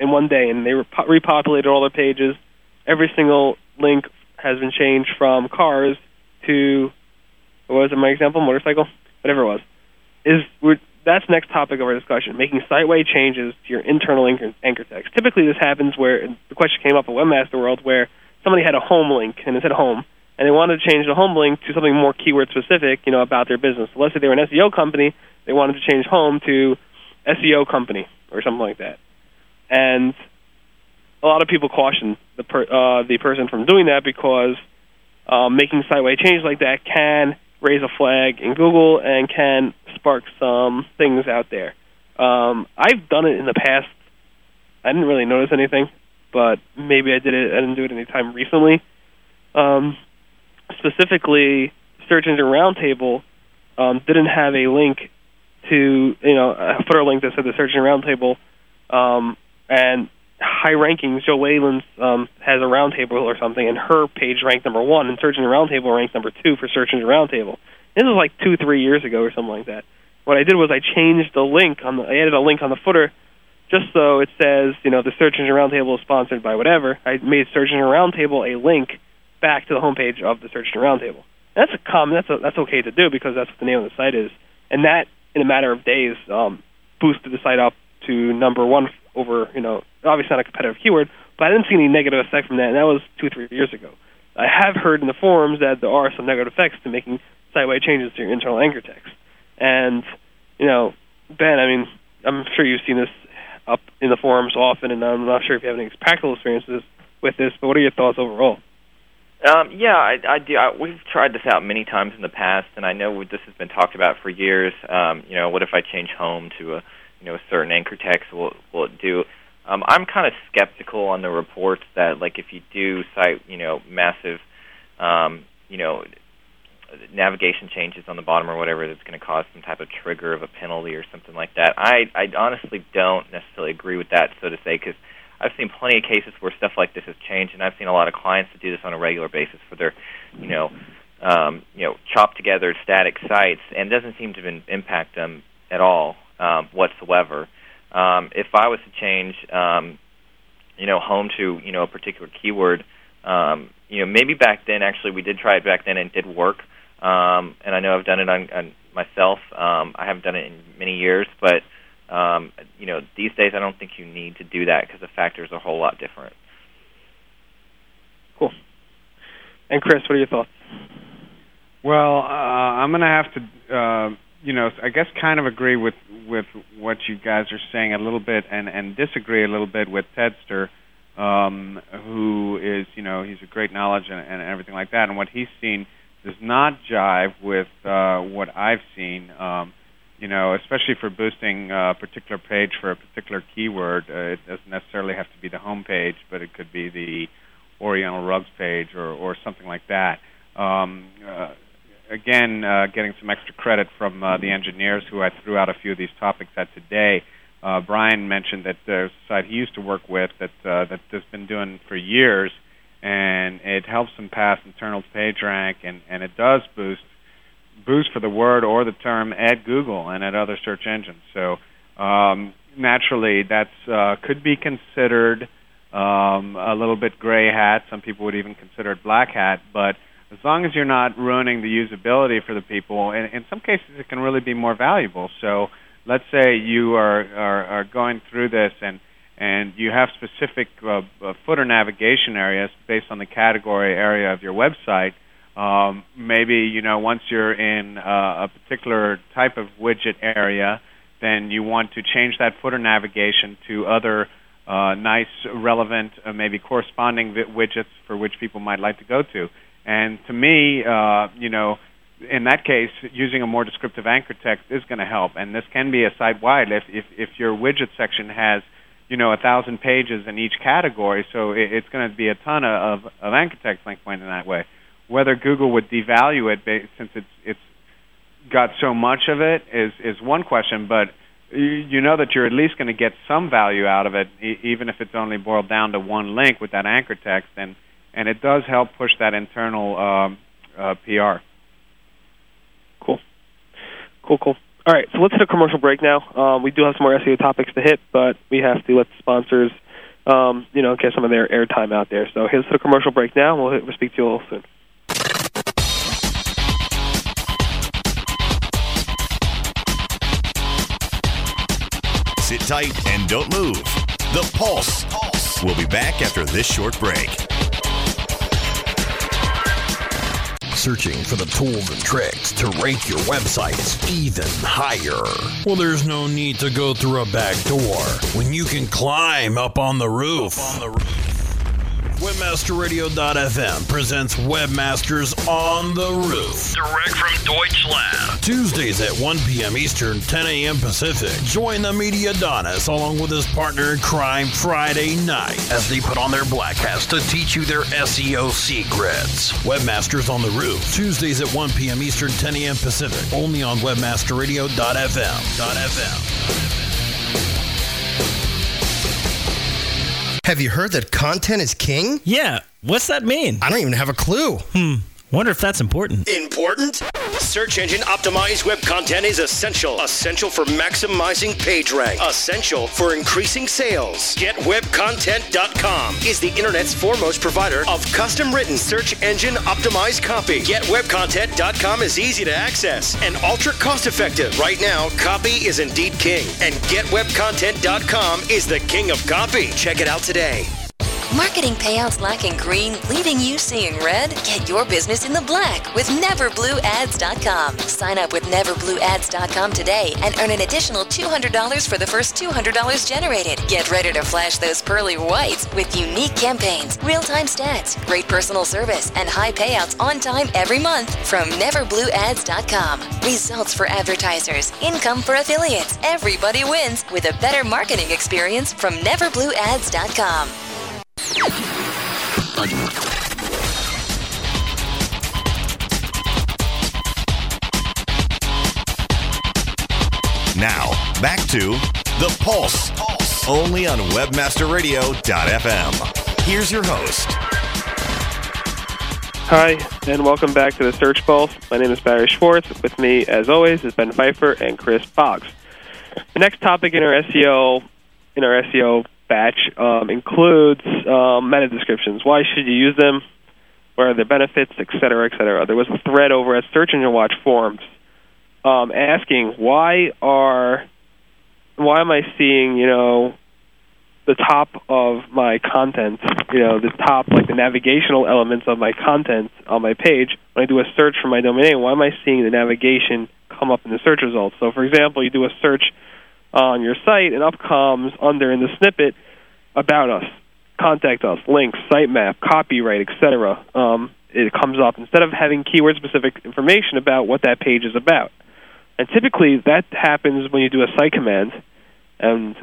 in one day, and they rep- repopulated all their pages. Every single link has been changed from cars to what was it my example? Motorcycle, whatever it was. Is we're, that's next topic of our discussion. Making site-wide changes to your internal anchor, anchor text. Typically, this happens where the question came up at WebmasterWorld where somebody had a home link and it said home, and they wanted to change the home link to something more keyword specific, you know, about their business. So let's say they were an SEO company, they wanted to change home to SEO company or something like that, and a lot of people caution the per, uh, the person from doing that because um, making site-wide changes like that can raise a flag in Google and can spark some things out there. Um, I've done it in the past. I didn't really notice anything, but maybe I did it. I didn't do it any time recently. Um, specifically, Search Engine Roundtable um, didn't have a link to you know a footer link that said the Search Engine Roundtable, um, and high rankings. Jill Whalen um, has a roundtable or something, and her page ranked number one, and Engine Roundtable ranked number two for Engine Roundtable. This was like two, three years ago or something like that. What I did was I changed the link on the. I added a link on the footer, just so it says, you know, the Engine Roundtable is sponsored by whatever. I made Engine Roundtable a link back to the homepage of the Engine Roundtable. That's a common. That's a, that's okay to do because that's what the name of the site is, and that in a matter of days um, boosted the site up to number one over, you know, obviously not a competitive keyword, but I didn't see any negative effect from that, and that was two, or three years ago. I have heard in the forums that there are some negative effects to making site-wide changes to your internal anchor text. And, you know, Ben, I mean, I'm sure you've seen this up in the forums often, and I'm not sure if you have any practical experiences with this. But what are your thoughts overall? Um, yeah, I, I do. I, we've tried this out many times in the past, and I know this has been talked about for years. Um, you know, what if I change home to a you know certain anchor text? Will will do? Um, I'm kind of skeptical on the reports that like if you do site you know massive um, you know navigation changes on the bottom or whatever that's going to cause some type of trigger of a penalty or something like that. I I honestly don't necessarily agree with that, so to say, because I've seen plenty of cases where stuff like this has changed, and I've seen a lot of clients that do this on a regular basis for their, you know, um, you know, chopped together static sites, and it doesn't seem to impact them at all um, whatsoever. Um, if I was to change, um, you know, home to you know a particular keyword, um, you know, maybe back then actually we did try it back then and it did work. Um, and I know I've done it on, on myself. Um, I haven't done it in many years, but um, you know, these days I don't think you need to do that because the factors are a whole lot different. Cool. And Chris, what are your thoughts? Well, uh, I'm going to have to, uh, you know, I guess kind of agree with with what you guys are saying a little bit, and and disagree a little bit with Tedster, um, who is, you know, he's a great knowledge and, and everything like that, and what he's seen does not jive with uh, what I've seen. Um, you know, especially for boosting a particular page for a particular keyword, uh, it doesn't necessarily have to be the home page, but it could be the Oriental Rugs page or, or something like that. Um, uh, again, uh, getting some extra credit from uh, the engineers who I threw out a few of these topics at today. Uh, Brian mentioned that there's a site he used to work with that uh, that has been doing for years and it helps them pass internal PageRank, and, and it does boost boost for the word or the term at Google and at other search engines. So um, naturally, that's uh, could be considered um, a little bit gray hat. Some people would even consider it black hat, but as long as you're not ruining the usability for the people, in, in some cases it can really be more valuable. So let's say you are, are, are going through this and and you have specific uh, uh, footer navigation areas based on the category area of your website. Um, maybe you know once you're in uh, a particular type of widget area, then you want to change that footer navigation to other uh, nice, relevant, uh, maybe corresponding widgets for which people might like to go to. And to me, uh, you know, in that case, using a more descriptive anchor text is going to help. And this can be a site wide if, if if your widget section has you know a thousand pages in each category, so it, it's going to be a ton of, of anchor text link pointing in that way. Whether Google would devalue it since it's it's got so much of it is is one question, but you know that you're at least going to get some value out of it, even if it's only boiled down to one link with that anchor text, and and it does help push that internal um, uh, PR. Cool, cool, cool. All right, so let's hit a commercial break now. Um, we do have some more SEO topics to hit, but we have to let the sponsors, um, you know, get some of their airtime out there. So let's hit a commercial break now. We'll, hit, we'll speak to you all soon. Sit tight and don't move. The Pulse. Pulse. We'll be back after this short break. Searching for the tools and tricks to rank your websites even higher. Well, there's no need to go through a back door when you can climb up on the roof. Up on the roof. WebmasterRadio.fm presents Webmasters on the Roof. Direct from Deutschland. Tuesdays at 1 p.m. Eastern, 10 a.m. Pacific. Join the Media Adonis along with his partner in crime Friday night as they put on their black hats to teach you their SEO secrets. Webmasters on the Roof. Tuesdays at 1 p.m. Eastern, 10 a.m. Pacific. Only on WebmasterRadio.fm. .fm. Have you heard that content is king? Yeah. What's that mean? I don't even have a clue. Hmm. Wonder if that's important. Important? Search engine optimized web content is essential. Essential for maximizing page rank. Essential for increasing sales. GetWebContent.com is the internet's foremost provider of custom written search engine optimized copy. GetWebContent.com is easy to access and ultra cost effective. Right now, copy is indeed king, and GetWebContent.com is the king of copy. Check it out today. Marketing payouts lacking green, leaving you seeing red? Get your business in the black with NeverBlueAds.com. Sign up with NeverBlueAds.com today and earn an additional $200 for the first $200 generated. Get ready to flash those pearly whites with unique campaigns, real-time stats, great personal service, and high payouts on time every month from NeverBlueAds.com. Results for advertisers, income for affiliates. Everybody wins with a better marketing experience from NeverBlueAds.com. Now, back to The Pulse, Pulse. only on WebmasterRadio.fm. Here's your host. Hi, and welcome back to the Search Pulse. My name is Barry Schwartz. With me, as always, is Ben Pfeiffer and Chris Boggs. The next topic in our SEO in our SEO batch um, includes um, meta descriptions. Why should you use them? What are the benefits, et cetera, et cetera. There was a thread over at Search Engine Watch forums um, asking why are why am I seeing you know the top of my content, you know the top like the navigational elements of my content on my page when I do a search for my domain name. Why am I seeing the navigation come up in the search results? So, for example, you do a search on your site, and up comes under in the snippet about us, contact us, links, sitemap, copyright, etc. Um, it comes up instead of having keyword specific information about what that page is about. And typically that happens when you do a site command and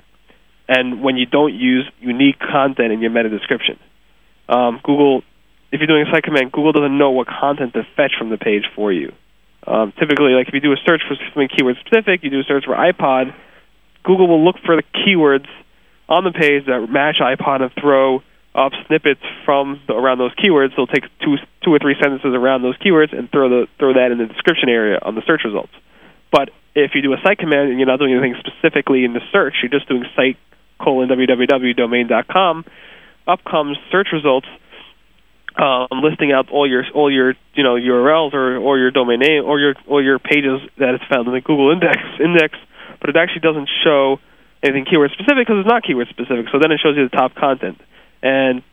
and when you don't use unique content in your meta description. Um, Google, if you're doing a site command, Google doesn't know what content to fetch from the page for you. Um, typically, like if you do a search for something keyword specific, you do a search for iPod, Google will look for the keywords on the page that match iPod and throw up snippets from the, around those keywords. They'll take two, two or three sentences around those keywords and throw the throw that in the description area on the search results. But if you do a site command and you're not doing anything specifically in the search, you're just doing site colon www.domain.com, up comes search results um, listing out all your all your you know URLs or or your domain name or your or your pages that is found in the Google index index but it actually doesn't show anything keyword specific because it's not keyword specific. So then it shows you the top content. And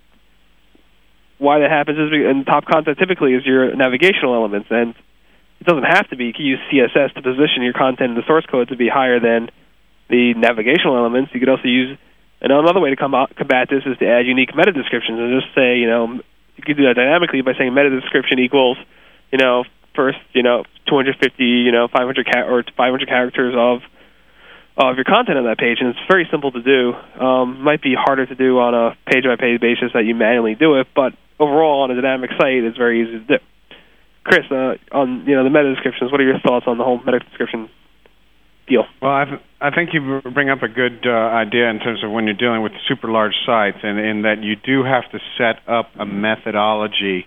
why that happens is and top content typically is your navigational elements, and it doesn't have to be. You can use CSS to position your content in the source code to be higher than the navigational elements. You could also use and another way to combat this is to add unique meta descriptions and just say, you know, you could do that dynamically by saying meta description equals, you know, first, you know, 250, you know, 500 ca- or 500 characters of of your content on that page, and it's very simple to do. Um, might be harder to do on a page-by-page basis that you manually do it, but overall on a dynamic site, it's very easy to do. Chris, uh, on you know the meta descriptions, what are your thoughts on the whole meta description deal? Well, I I think you bring up a good uh, idea in terms of when you're dealing with super large sites, and in that you do have to set up a methodology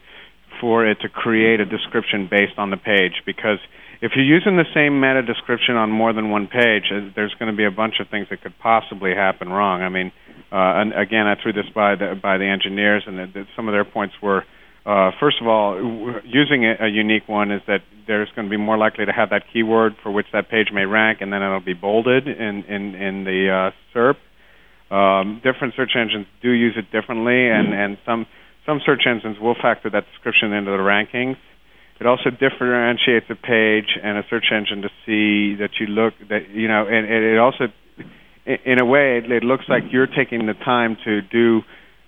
for it to create a description based on the page because if you're using the same meta description on more than one page, uh, there's going to be a bunch of things that could possibly happen wrong. I mean, uh, and again, I threw this by the by the engineers, and the, the, some of their points were, uh, first of all, w- using a, a unique one is that there's going to be more likely to have that keyword for which that page may rank, and then it'll be bolded in in in the uh, SERP. Um, different search engines do use it differently, and and some some search engines will factor that description into the rankings. It also differentiates a page and a search engine to see that you look that you know, and, and it also, in a way, it, it looks like you're taking the time to do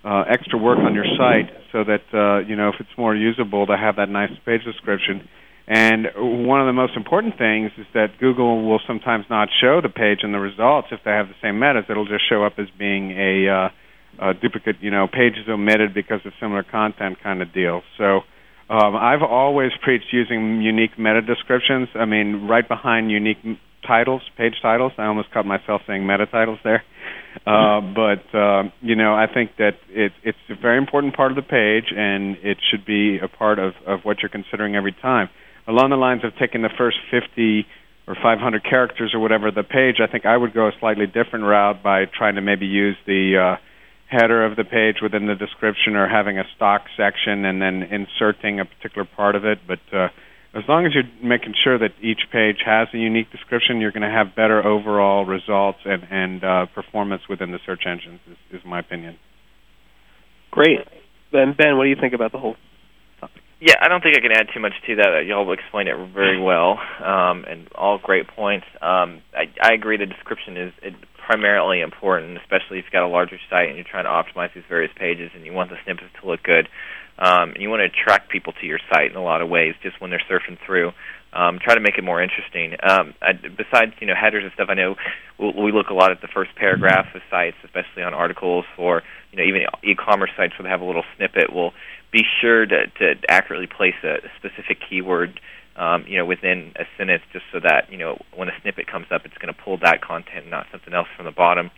uh, extra work on your site so that uh, you know if it's more usable to have that nice page description. And one of the most important things is that Google will sometimes not show the page in the results if they have the same metas. It'll just show up as being a, uh, a duplicate, you know, pages omitted because of similar content kind of deal. So um, I've always preached using unique meta descriptions. I mean, right behind unique titles, page titles. I almost caught myself saying meta titles there. Uh, but uh, you know, I think that it, it's a very important part of the page, and it should be a part of, of what you're considering every time. Along the lines of taking the first 50 or 500 characters or whatever the page, I think I would go a slightly different route by trying to maybe use the uh, header of the page within the description or having a stock section and then inserting a particular part of it. But uh, as long as you're making sure that each page has a unique description, you're going to have better overall results and, and uh, performance within the search engines, is, is my opinion. Great. Then Ben, what do you think about the whole? topic? Yeah, I don't think I can add too much to that. Y'all explained it very well, um, and all great points. Um, I, I agree. The description is it, primarily important, especially if you've got a larger site and you're trying to optimize these various pages, and you want the snippets to look good. Um, and you want to attract people to your site in a lot of ways, just when they're surfing through. Um, try to make it more interesting. Um, I, besides, you know, headers and stuff, I know we'll, we look a lot at the first paragraph of sites, especially on articles for, you know, even e-commerce sites where they have a little snippet. We'll be sure to, to accurately place a specific keyword, um, you know, within a sentence, just so that you know when a snippet comes up, it's going to pull that content, not something else from the bottom.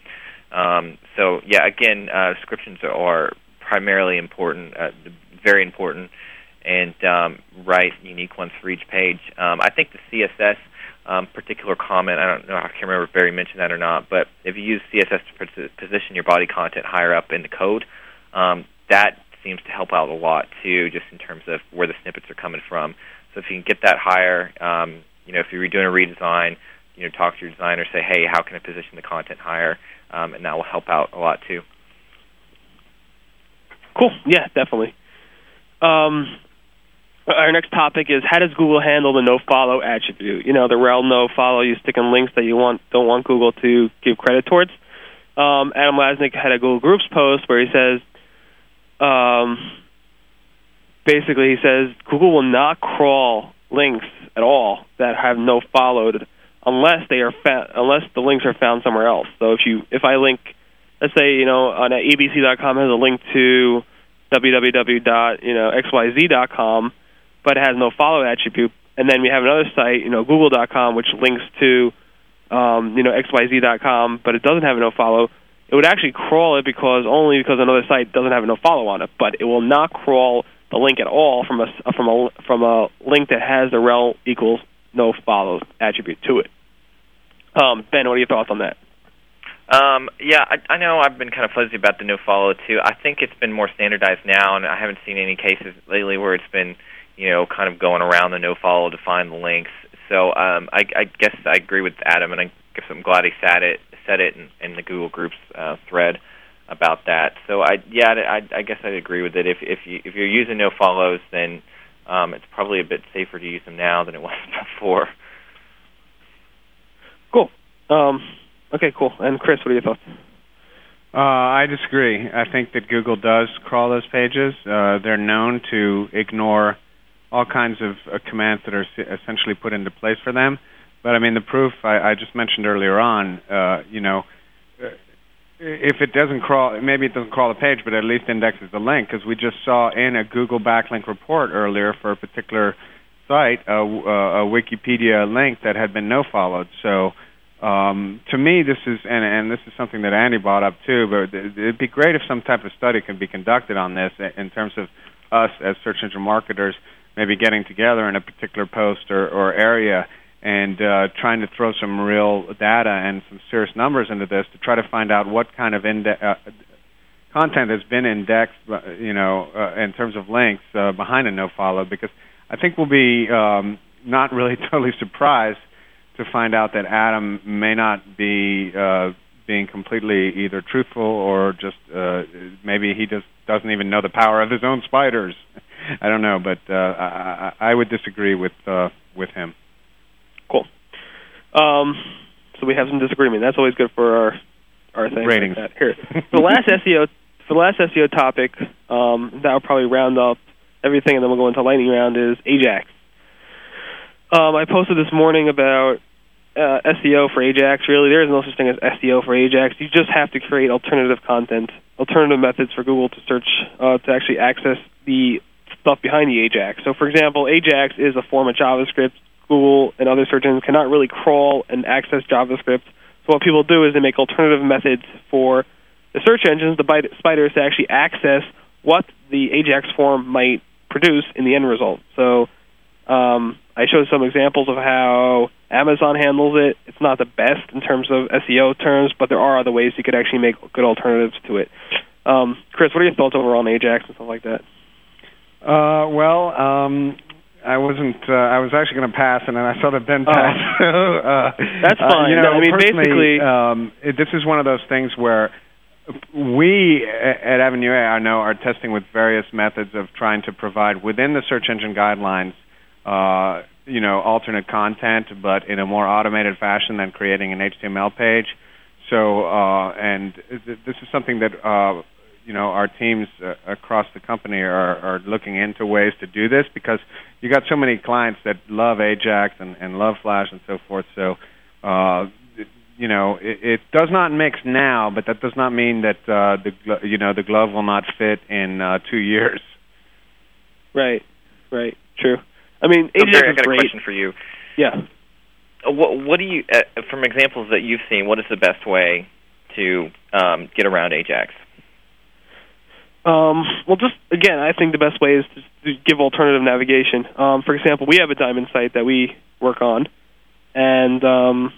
Um, so yeah, again, uh, descriptions are primarily important, uh, very important, and um, write unique ones for each page. Um, I think the CSS um, particular comment. I don't know. I can't remember if Barry mentioned that or not. But if you use CSS to position your body content higher up in the code, um, that seems to help out a lot too, just in terms of where the snippets are coming from. So if you can get that higher, um, you know, if you're doing a redesign, you know, talk to your designer, say, hey, how can I position the content higher, um, and that will help out a lot too. Cool. Yeah, definitely. Um, our next topic is how does Google handle the no follow attribute? You know, the rel no follow. You stick in links that you want don't want Google to give credit towards. Um, Adam Lasnik had a Google Groups post where he says basically he says Google will not crawl links at all that have no followed unless they are fa- unless the links are found somewhere else. So if you if I link, let's say you know on abc.com has a link to www. you know xyz.com, but it has no follow attribute, and then we have another site, you know google.com, which links to um, you know xyz.com, but it doesn't have a no follow it would actually crawl it because only because another site doesn't have a no follow on it, but it will not crawl the link at all from a from a from a link that has the rel equals no follow attribute to it. Um, ben, what are your thoughts on that? Um, yeah, I, I know I've been kind of fuzzy about the no follow too. I think it's been more standardized now, and I haven't seen any cases lately where it's been, you know, kind of going around the no follow to find the links. So um, I, I guess I agree with Adam, and I guess I'm glad he said it said it in, in the Google Groups uh, thread about that. So I yeah I, I guess I'd agree with it. If if you if you're using no follows, then um, it's probably a bit safer to use them now than it was before. Cool. Um, okay, cool. And Chris, what are your thoughts? Uh, I disagree. I think that Google does crawl those pages. Uh, they're known to ignore all kinds of uh, commands that are essentially put into place for them. But I mean, the proof I, I just mentioned earlier on, uh, you know, if it doesn't crawl, maybe it doesn't crawl the page, but at least indexes the link, because we just saw in a Google backlink report earlier for a particular site a, a Wikipedia link that had been no followed. So um, to me, this is and, and this is something that Andy brought up too. But it'd be great if some type of study could be conducted on this in terms of us as search engine marketers maybe getting together in a particular post or, or area and uh, trying to throw some real data and some serious numbers into this to try to find out what kind of inde- uh, content has been indexed, uh, you know, uh, in terms of links uh, behind a no follow. Because I think we'll be um, not really totally surprised to find out that Adam may not be uh, being completely either truthful or just uh, maybe he just doesn't even know the power of his own spiders. I don't know, but uh, I, I would disagree with uh, with him. Um, so we have some disagreement. That's always good for our our thing. Ratings. Like Here, the last SEO, for the last SEO topic, um, that will probably round up everything, and then we'll go into lightning round. Is Ajax. Um, I posted this morning about uh, SEO for Ajax. Really, there is no such thing as SEO for Ajax. You just have to create alternative content, alternative methods for Google to search uh, to actually access the stuff behind the Ajax. So, for example, Ajax is a form of JavaScript Google and other search engines cannot really crawl and access JavaScript. So what people do is they make alternative methods for the search engines, the spiders, to actually access what the Ajax form might produce in the end result. So um, I showed some examples of how Amazon handles it. It's not the best in terms of SEO terms, but there are other ways you could actually make good alternatives to it. Um, Chris, what are your thoughts overall on Ajax and stuff like that? Uh, well, um, I wasn't. Uh, I was actually going to pass, and then I saw that Ben oh. uh, That's fine. Uh, you know, no, I mean, basically, um, it, this is one of those things where we at Avenue A, I know, are testing with various methods of trying to provide within the search engine guidelines, uh, you know, alternate content, but in a more automated fashion than creating an HTML page. So, uh, and th- this is something that uh, you know our teams uh, across the company are, are looking into ways to do this because you got so many clients that love Ajax and, and love Flash and so forth. So. Uh, you know, it, it does not mix now, but that does not mean that uh, the you know the glove will not fit in uh, two years. Right, right, true. I mean, So, Ajax Barry, I is got great. a question for you. Yeah. Uh, What, what do you, uh, from examples that you've seen, what is the best way to um, get around Ajax? Um, well, just again, I think the best way is to, give alternative navigation. Um, for example, we have a diamond site that we work on, and um,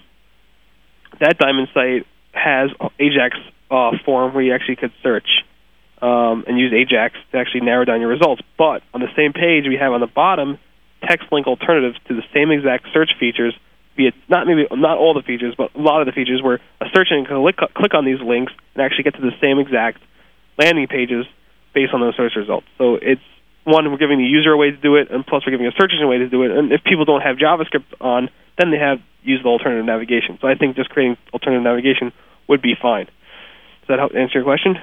that diamond site has Ajax uh, form where you actually could search um, and use Ajax to actually narrow down your results. But on the same page, we have on the bottom text link alternatives to the same exact search features. Be it not maybe not all the features, but a lot of the features where a search engine can click, click on these links and actually get to the same exact landing pages based on those search results. So it's one, we're giving the user a way to do it, and plus we're giving a search engine a way to do it. And if people don't have JavaScript on, then they have used the alternative navigation. So I think just creating alternative navigation would be fine. Does that help answer your question?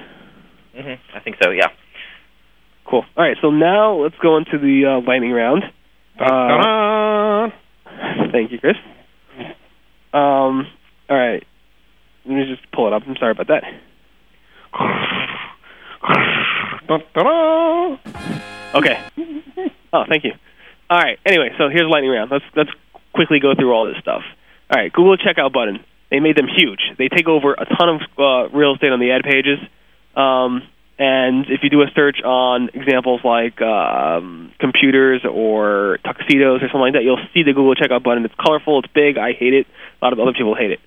Mm-hmm. I think so. Yeah. Cool. All right, so now let's go into the uh, lightning round. Uh, thank you, Chris. Um, all right, let me just pull it up. I'm sorry about that. Okay. Oh, thank you. All right. Anyway, so here's lightning round. Let's let's quickly go through all this stuff. All right, Google checkout button. They made them huge. They take over a ton of uh, real estate on the ad pages. Um, and if you do a search on examples like um, computers or tuxedos or something like that, you'll see the Google checkout button. It's colorful. It's big. I hate it. A lot of other people hate it.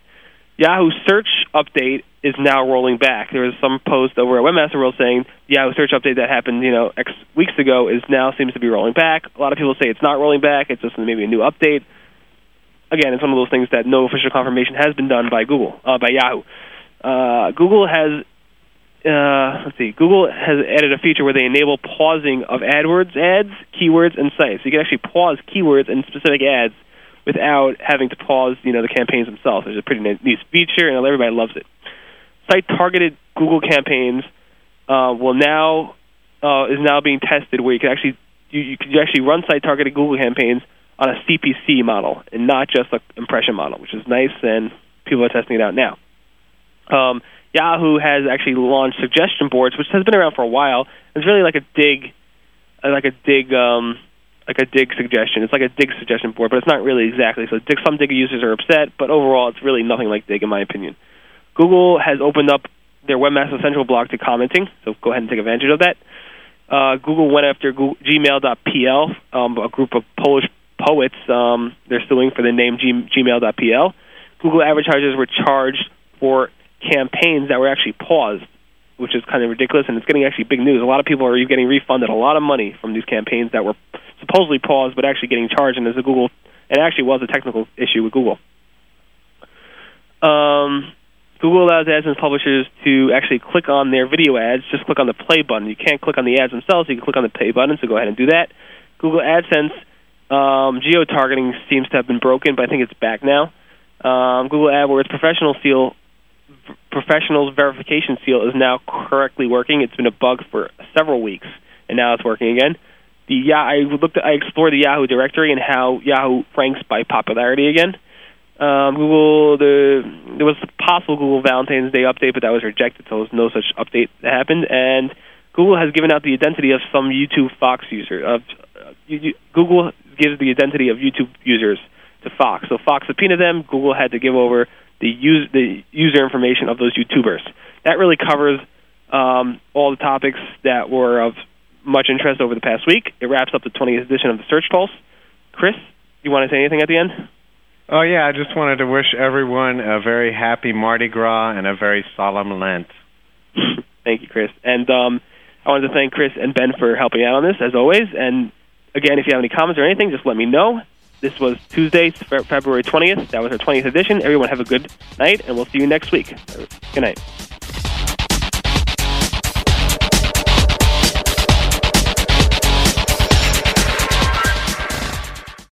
Yahoo search update is now rolling back. There was some post over at WebmasterWorld saying Yahoo search update that happened, you know, X weeks ago is now seems to be rolling back. A lot of people say it's not rolling back. It's just maybe a new update. Again, it's one of those things that no official confirmation has been done by Google, uh, by Yahoo. Uh, Google has uh, let's see. Google has added a feature where they enable pausing of AdWords ads, keywords, and sites. So you can actually pause keywords and specific ads without having to pause, you know, the campaigns themselves. It's a pretty neat feature, and everybody loves it. Site-targeted Google campaigns uh, will now uh, is now being tested, where you can actually you, you can actually run site-targeted Google campaigns on a CPC model and not just an impression model, which is nice, and people are testing it out now. Um, Yahoo has actually launched suggestion boards, which has been around for a while. It's really like a Digg, like a Digg, um, like a Digg suggestion. It's like a Digg suggestion board, but it's not really exactly. So Digg, some Digg users are upset, but overall, it's really nothing like Digg, in my opinion. Google has opened up their Webmaster Central blog to commenting, so go ahead and take advantage of that. Uh, Google went after Gmail.pl, um, a group of Polish poets. Um, they're suing for the name G, Gmail.pl. Google advertisers were charged for campaigns that were actually paused, which is kind of ridiculous, and it's getting actually big news. A lot of people are getting refunded a lot of money from these campaigns that were supposedly paused, but actually getting charged. And there's a Google, it actually was a technical issue with Google. Um, Google allows AdSense publishers to actually click on their video ads. Just click on the play button. You can't click on the ads themselves. You can click on the play button. So go ahead and do that. Google AdSense um, geo targeting seems to have been broken, but I think it's back now. Um, Google AdWords professional seal professionals verification seal is now correctly working. It's been a bug for several weeks, and now it's working again. The yeah, I looked, at, I explored the Yahoo directory and how Yahoo ranks by popularity again. Um, Google, the there was a possible Google Valentine's Day update, but that was rejected, so there was no such update that happened. And Google has given out the identity of some YouTube Fox user. Of uh, Google gives the identity of YouTube users to Fox. So Fox subpoenaed them. Google had to give over the use the user information of those YouTubers. That really covers um, all the topics that were of much interest over the past week. It wraps up the 20th edition of the Search Pulse. Chris, do you want to say anything at the end? Oh yeah, I just wanted to wish everyone a very happy Mardi Gras and a very solemn Lent. thank you, Chris. And um, I wanted to thank Chris and Ben for helping out on this, as always. And again, if you have any comments or anything, just let me know. This was Tuesday, February 20th. That was our 20th edition. Everyone have a good night, and we'll see you next week. Good night.